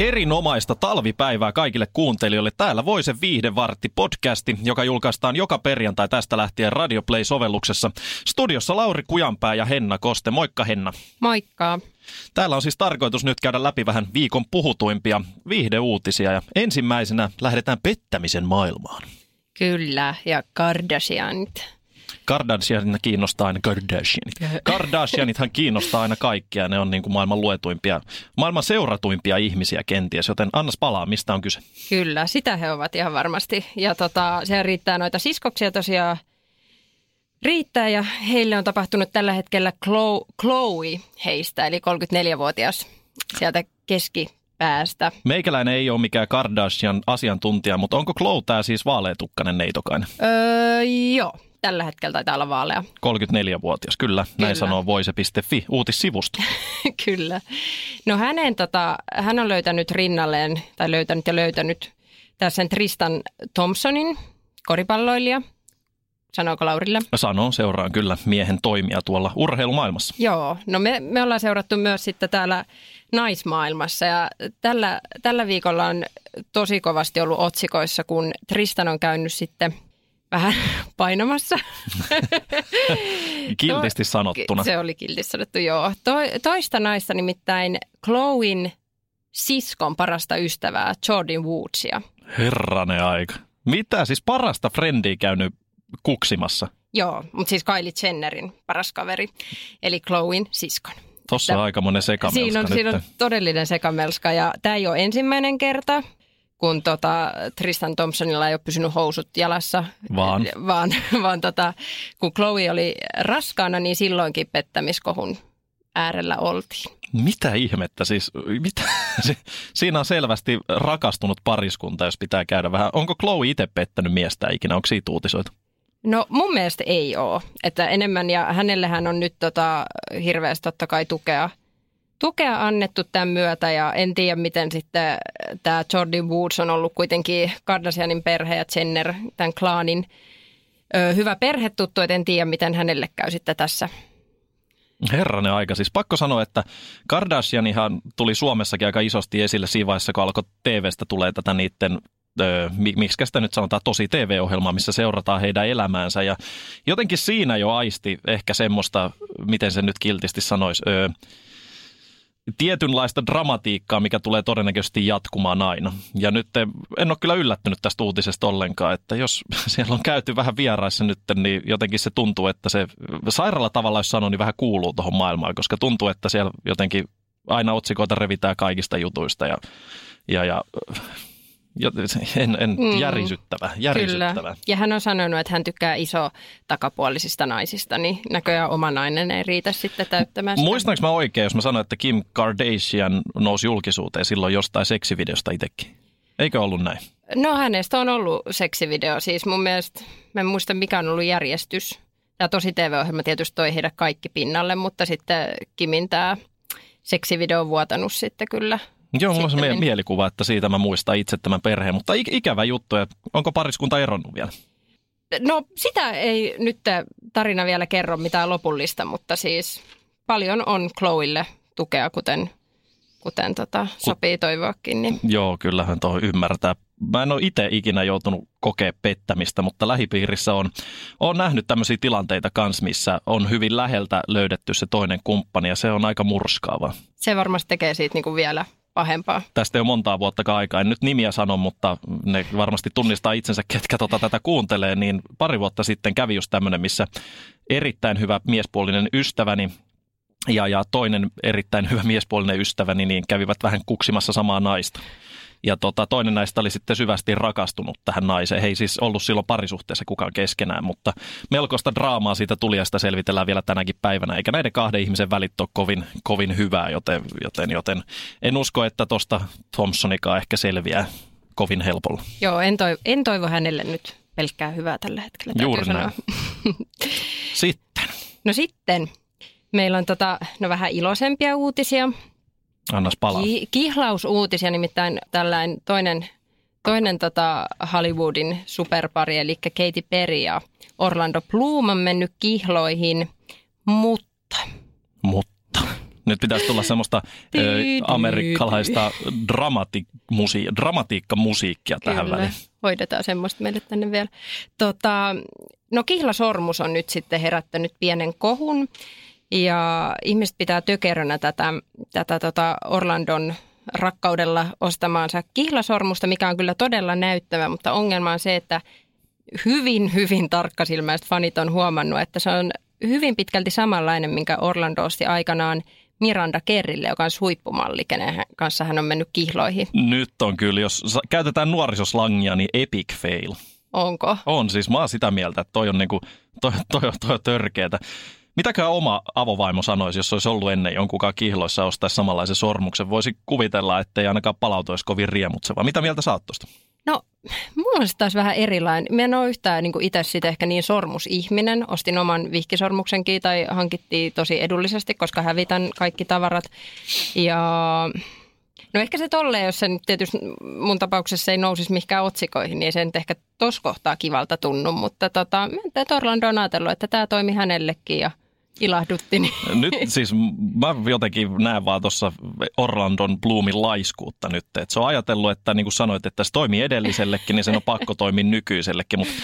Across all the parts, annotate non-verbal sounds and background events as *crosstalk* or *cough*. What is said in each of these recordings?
Erinomaista talvipäivää kaikille kuuntelijoille. Täällä Voisen viihdevartti podcasti, joka julkaistaan joka perjantai tästä lähtien Radio Play-sovelluksessa. Studiossa Lauri Kujanpää ja Henna Koste. Moikka Henna. Moikka. Täällä on siis tarkoitus nyt käydä läpi vähän viikon puhutuimpia viihdeuutisia ja ensimmäisenä lähdetään pettämisen maailmaan. Kyllä, ja Kardashianit. Kardashianit kiinnostaa aina Kardashianit. Kardashianithan kiinnostaa aina kaikkia. Ne on niin kuin maailman luetuimpia, maailman seuratuimpia ihmisiä kenties, joten annas palaa, mistä on kyse. Kyllä, sitä he ovat ihan varmasti. Ja tota, se riittää noita siskoksia tosiaan riittää ja heille on tapahtunut tällä hetkellä Chloe heistä, eli 34-vuotias sieltä keskipäästä. Meikäläinen ei ole mikään Kardashian asiantuntija, mutta onko Chloe tämä siis vaaleetukkainen neitokainen? Öö, joo, tällä hetkellä taitaa olla vaalea. 34-vuotias, kyllä. kyllä. Näin sanoo voise.fi uutissivusto. *laughs* kyllä. No hänen, tota, hän on löytänyt rinnalleen, tai löytänyt ja löytänyt tässä Tristan Thompsonin, koripalloilija. Sanooko Laurille? Sanon, seuraan kyllä miehen toimia tuolla urheilumaailmassa. Joo, no me, me ollaan seurattu myös sitten täällä naismaailmassa ja tällä, tällä viikolla on tosi kovasti ollut otsikoissa, kun Tristan on käynyt sitten – vähän painamassa. kiltisti sanottuna. Se oli kiltisti sanottu, joo. To, toista naista nimittäin Chloin siskon parasta ystävää, Jordan Woodsia. Herranen aika. Mitä siis parasta frendiä käynyt kuksimassa? Joo, mutta siis Kylie Jennerin paras kaveri, eli Chloin siskon. Tuossa on aika monen sekamelska siinä on, nyt. siinä on todellinen sekamelska ja tämä ei ole ensimmäinen kerta, kun tota, Tristan Thompsonilla ei ole pysynyt housut jalassa. Vaan? Vaan, vaan tota, kun Chloe oli raskaana, niin silloinkin pettämiskohun äärellä oltiin. Mitä ihmettä siis? Mitä? Siinä on selvästi rakastunut pariskunta, jos pitää käydä vähän. Onko Chloe itse pettänyt miestä ikinä? Onko siitä uutisoitu? No mun mielestä ei ole. Että enemmän, ja hänellähän on nyt tota, hirveästi totta kai tukea – tukea annettu tämän myötä ja en tiedä miten sitten tämä Jordan Woods on ollut kuitenkin Kardashianin perhe ja Jenner, tämän klaanin ö, hyvä perhetuttu, että en tiedä miten hänelle käy sitten tässä. Herranen aika. Siis pakko sanoa, että Kardashianihan tuli Suomessakin aika isosti esille siinä vaiheessa, kun alkoi TVstä tulee tätä niiden miksi sitä nyt sanotaan, tosi TV-ohjelma, missä seurataan heidän elämäänsä. Ja jotenkin siinä jo aisti ehkä semmoista, miten se nyt kiltisti sanoisi, tietynlaista dramatiikkaa, mikä tulee todennäköisesti jatkumaan aina. Ja nyt en ole kyllä yllättynyt tästä uutisesta ollenkaan, että jos *laughs* siellä on käyty vähän vieraissa nyt, niin jotenkin se tuntuu, että se sairaalla tavalla, jos sanoo, niin vähän kuuluu tuohon maailmaan, koska tuntuu, että siellä jotenkin aina otsikoita revitään kaikista jutuista ja, ja, ja en, en mm, järisyttävä, järisyttävä. Kyllä. Ja hän on sanonut, että hän tykkää iso takapuolisista naisista, niin näköjään oma nainen ei riitä sitten täyttämään sitä. Muistanko mä oikein, jos mä sanoin, että Kim Kardashian nousi julkisuuteen silloin jostain seksivideosta itsekin? Eikö ollut näin? No hänestä on ollut seksivideo. Siis mun mielestä, mä en muista mikä on ollut järjestys. Tämä tosi TV-ohjelma tietysti toi heidät kaikki pinnalle, mutta sitten Kimin tämä seksivideo on vuotanut sitten kyllä Joo, mulla on se mielikuva, että siitä mä muistan itse tämän perheen, mutta ikävä juttu, että onko pariskunta eronnut vielä? No sitä ei nyt tarina vielä kerro mitään lopullista, mutta siis paljon on Chloille tukea, kuten, kuten tota, sopii toivoakin. Niin. Joo, kyllähän tuo ymmärtää. Mä en ole itse ikinä joutunut kokea pettämistä, mutta lähipiirissä on, on nähnyt tämmöisiä tilanteita kanssa, missä on hyvin läheltä löydetty se toinen kumppani ja se on aika murskaava. Se varmasti tekee siitä niin kuin vielä pahempaa. Tästä ei ole montaa vuotta aikaa. En nyt nimiä sano, mutta ne varmasti tunnistaa itsensä, ketkä tota tätä kuuntelee. Niin pari vuotta sitten kävi just tämmöinen, missä erittäin hyvä miespuolinen ystäväni ja, ja toinen erittäin hyvä miespuolinen ystäväni niin kävivät vähän kuksimassa samaa naista. Ja tota, toinen näistä oli sitten syvästi rakastunut tähän naiseen. He ei siis ollut silloin parisuhteessa kukaan keskenään, mutta melkoista draamaa siitä tuli ja sitä selvitellään vielä tänäkin päivänä. Eikä näiden kahden ihmisen välit ole kovin, kovin hyvää, joten, joten, joten en usko, että tuosta Thompsonikaan ehkä selviää kovin helpolla. Joo, en, toivo, en toivo hänelle nyt pelkkää hyvää tällä hetkellä. Juuri sanoa. näin. *laughs* Sitten, No sitten meillä on tota, no vähän iloisempia uutisia. Annas palaa. Ki- kihlausuutisia, nimittäin tällainen toinen, toinen tota Hollywoodin superpari, eli Katy Perry ja Orlando Bloom on mennyt kihloihin, mutta Mutta nyt pitäisi tulla semmoista ö, amerikkalaista dramati- dramatiikkamusiikkia tähän Kyllä, väliin. hoidetaan semmoista meille tänne vielä. Tota, no kihlasormus on nyt sitten herättänyt pienen kohun ja ihmiset pitää tökerönä tätä, tätä tota Orlandon rakkaudella ostamaansa kihlasormusta, mikä on kyllä todella näyttävä, mutta ongelma on se, että hyvin, hyvin tarkkasilmäiset fanit on huomannut, että se on hyvin pitkälti samanlainen, minkä Orlando osti aikanaan Miranda Kerrille, joka on huippumalli, kenen kanssa hän on mennyt kihloihin. Nyt on kyllä, jos käytetään nuorisoslangia, niin epic fail. Onko? On siis, mä oon sitä mieltä, että toi on, niinku, toi, toi, toi on törkeetä. Mitäkään oma avovaimo sanoisi, jos olisi ollut ennen jonkunkaan kihloissa ostaisi samanlaisen sormuksen? Voisi kuvitella, ettei ainakaan palautuisi kovin riemutseva. Mitä mieltä sä oot? No, mulla se taas vähän erilainen. Mä en ole yhtään niin itse sitten ehkä niin sormusihminen. Ostin oman vihkisormuksenkin tai hankittiin tosi edullisesti, koska hävitän kaikki tavarat. Ja no ehkä se tolleen, jos se nyt tietysti mun tapauksessa ei nousisi mihinkään otsikoihin, niin ei se nyt ehkä tos kohtaa kivalta tunnu. Mutta tota, Orlando on ajatellut, että tämä toimi hänellekin ja ilahdutti. Niin. Nyt siis mä jotenkin näen vaan tuossa Orlandon Bloomin laiskuutta nyt. Että se on ajatellut, että niin kuin sanoit, että se toimii edellisellekin, niin sen on pakko toimia nykyisellekin. Mutta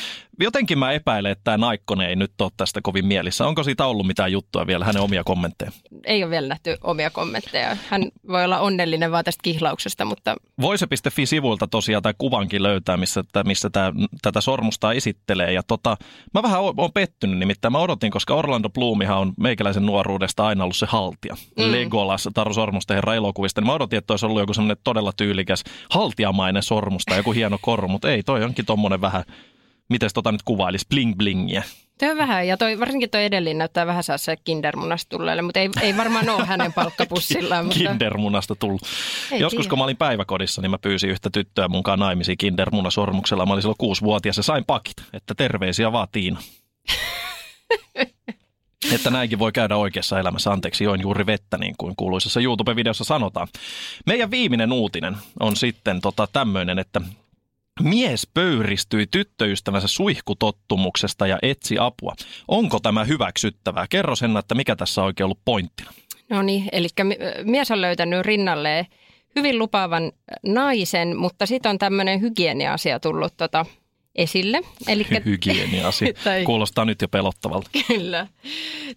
jotenkin mä epäilen, että tämä Naikkonen ei nyt ole tästä kovin mielissä. Onko siitä ollut mitään juttua vielä, hänen omia kommentteja? Ei ole vielä nähty omia kommentteja. Hän voi olla onnellinen vaan tästä kihlauksesta, mutta Voise.fi-sivuilta tosiaan tämä kuvankin löytää, missä, missä tää, tätä sormusta esittelee. Ja tota, mä vähän oon pettynyt, nimittäin mä odotin, koska Orlando Bloomihan on meikäläisen nuoruudesta aina ollut se haltija. Mm. Legolas, Taru Sormusten herra elokuvista. Niin mä odotin, että olisi ollut joku semmoinen todella tyylikäs haltiamainen sormus tai joku hieno koru, mutta ei, toi onkin tommonen vähän, miten tota nyt kuvailisi, bling blingiä. Toi on vähän, ja toi, varsinkin toi edellinen näyttää vähän saa se kindermunasta tulleelle, mutta ei, ei varmaan ole hänen palkkapussillaan. *laughs* mutta Kindermunasta tullut. Ei Joskus tiedä. kun mä olin päiväkodissa, niin mä pyysin yhtä tyttöä munkaan naimisiin kindermunasormuksella. Mä olin silloin kuusivuotias ja sain pakit, että terveisiä vaan Tiina. *laughs* että näinkin voi käydä oikeassa elämässä. Anteeksi, join juuri vettä, niin kuin kuuluisessa YouTube-videossa sanotaan. Meidän viimeinen uutinen on sitten tota tämmöinen, että Mies pöyristyi tyttöystävänsä suihkutottumuksesta ja etsi apua. Onko tämä hyväksyttävää? Kerro sen, että mikä tässä on oikein ollut pointtina. No niin, eli mi- mies on löytänyt rinnalleen hyvin lupaavan naisen, mutta sitten on tämmöinen hygienia-asia tullut tota esille. Elikkä, Hygienia-asia. *laughs* Tai- Kuulostaa nyt jo pelottavalta. Kyllä.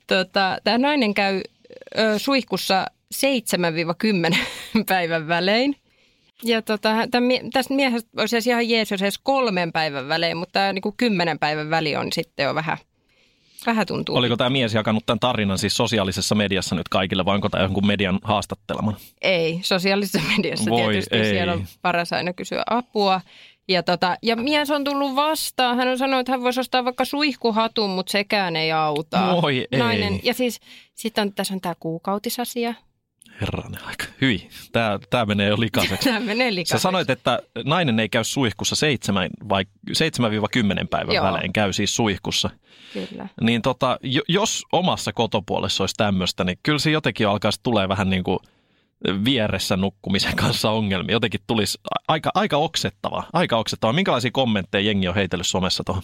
Tota, Tämä nainen käy ö, suihkussa 7-10 *laughs* päivän välein. Ja tota, tämän, tästä miehestä olisi edes ihan jees, jos edes kolmen päivän välein, mutta tämä niin kymmenen päivän väli on sitten jo vähän, vähän tuntuu. Oliko tämä mies jakanut tämän tarinan siis sosiaalisessa mediassa nyt kaikille, vai onko tämä jonkun median haastattelemana? Ei, sosiaalisessa mediassa Voi tietysti ei. siellä on paras aina kysyä apua. Ja, tota, ja mies on tullut vastaan. Hän on sanonut, että hän voisi ostaa vaikka suihkuhatun, mutta sekään ei auta. Voi ei. Nainen. Ja siis sitten on, tässä on tämä kuukautisasia. Herranen aika. Hyi, tämä, tämä menee jo likaiseksi. *laughs* Tämä menee likaiseksi. Sä sanoit, että nainen ei käy suihkussa seitsemän vai 7-10 päivän Joo. välein käy siis suihkussa. Kyllä. Niin tota, jo- jos omassa kotopuolessa olisi tämmöistä, niin kyllä se jotenkin alkaisi tulee vähän niin kuin vieressä nukkumisen kanssa ongelmia. Jotenkin tulisi aika, aika oksettava. Aika oksettava. Minkälaisia kommentteja jengi on heitellyt somessa tuohon?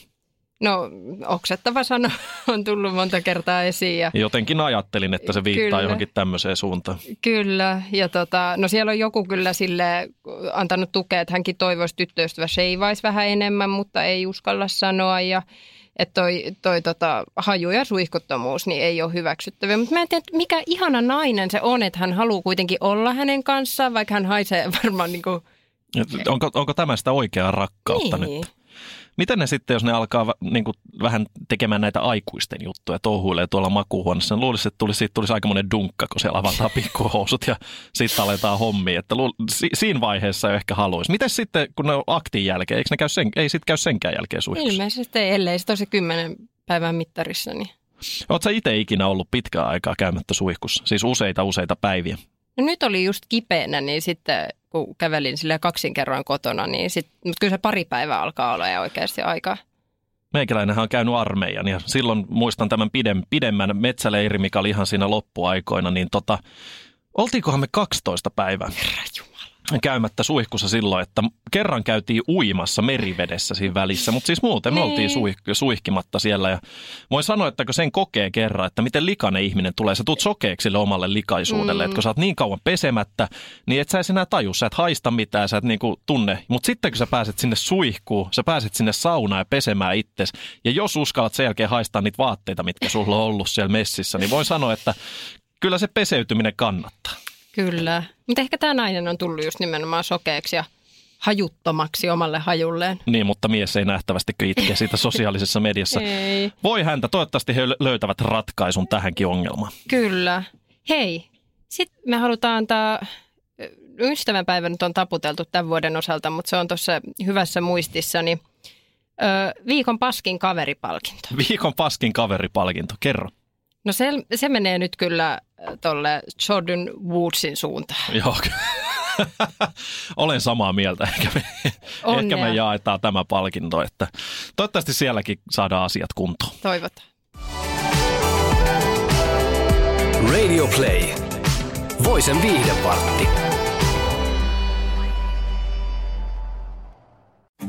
No, oksettava sana *laughs* on tullut monta kertaa esiin. Ja Jotenkin ajattelin, että se viittaa Kyllä. johonkin tämmöiseen suuntaan. Kyllä, ja tota, no siellä on joku kyllä sille antanut tukea, että hänkin toivoisi tyttöystävä sheivaisi vähän enemmän, mutta ei uskalla sanoa ja että toi, toi tota, haju ja suihkuttomuus niin ei ole hyväksyttäviä. Mutta mä en tiedä, että mikä ihana nainen se on, että hän haluaa kuitenkin olla hänen kanssaan, vaikka hän haisee varmaan niin kuin, Onko, onko tämä sitä oikeaa rakkautta niin. nyt? Miten ne sitten, jos ne alkaa niin kuin, vähän tekemään näitä aikuisten juttuja, touhuilee tuolla makuuhuoneessa, niin luulisin, että tulisi, siitä tulisi aikamoinen dunkka, kun siellä avataan *laughs* pikkuhousut ja sitten aletaan hommia. Että luul, si, siinä vaiheessa ehkä haluaisi. Miten sitten, kun ne on aktin jälkeen, eikö ne käy sen, ei sitten käy senkään jälkeen suihkussa? ilmeisesti ei, ellei se tosi kymmenen päivän mittarissa. Niin. Oletko itse ikinä ollut pitkää aikaa käymättä suihkussa? Siis useita, useita päiviä. No nyt oli just kipeänä, niin sitten kun kävelin sille kaksin kerroin kotona, niin sit, mutta kyllä se pari päivää alkaa olla ja oikeasti aika, Meikäläinenhän on käynyt armeijan ja silloin muistan tämän pidem, pidemmän metsäleiri, mikä oli ihan siinä loppuaikoina, niin tota, oltiinkohan me 12 päivää? Herra Jumala. Käymättä suihkussa silloin, että kerran käytiin uimassa merivedessä siinä välissä, mutta siis muuten me Niin. oltiin suih- suihkimatta siellä. Ja voin sanoa, että kun sen kokee kerran, että miten likainen ihminen tulee, sä tuut sokeeksi sille omalle likaisuudelle, mm. että kun sä oot niin kauan pesemättä, niin et sä edes enää taju, sä et haista mitään, sä et niinku tunne. Mutta sitten kun sä pääset sinne suihkuun, sä pääset sinne saunaan ja pesemään itses, ja jos uskallat sen jälkeen haistaa niitä vaatteita, mitkä sulla on ollut siellä messissä, niin voin sanoa, että kyllä se peseytyminen kannattaa. Kyllä. Mutta ehkä tämä nainen on tullut just nimenomaan sokeeksi ja hajuttomaksi omalle hajulleen. Niin, mutta mies ei nähtävästi itke siitä sosiaalisessa mediassa. *laughs* Ei. Voi häntä, toivottavasti he löytävät ratkaisun tähänkin ongelmaan. Kyllä. Hei, sitten me halutaan antaa, ystävänpäivä nyt on taputeltu tämän vuoden osalta, mutta se on tuossa hyvässä muistissa, niin ö, viikon paskin kaveripalkinto. Viikon paskin kaveripalkinto, kerro. No se, se menee nyt kyllä tuolle Jordan Woodsin suuntaan. Joo, *laughs* olen samaa mieltä. Ehkä me, ehkä me jaetaan tämä palkinto, että toivottavasti sielläkin saadaan asiat kuntoon. Toivotaan. Radio Play. Voisen viihdevartti.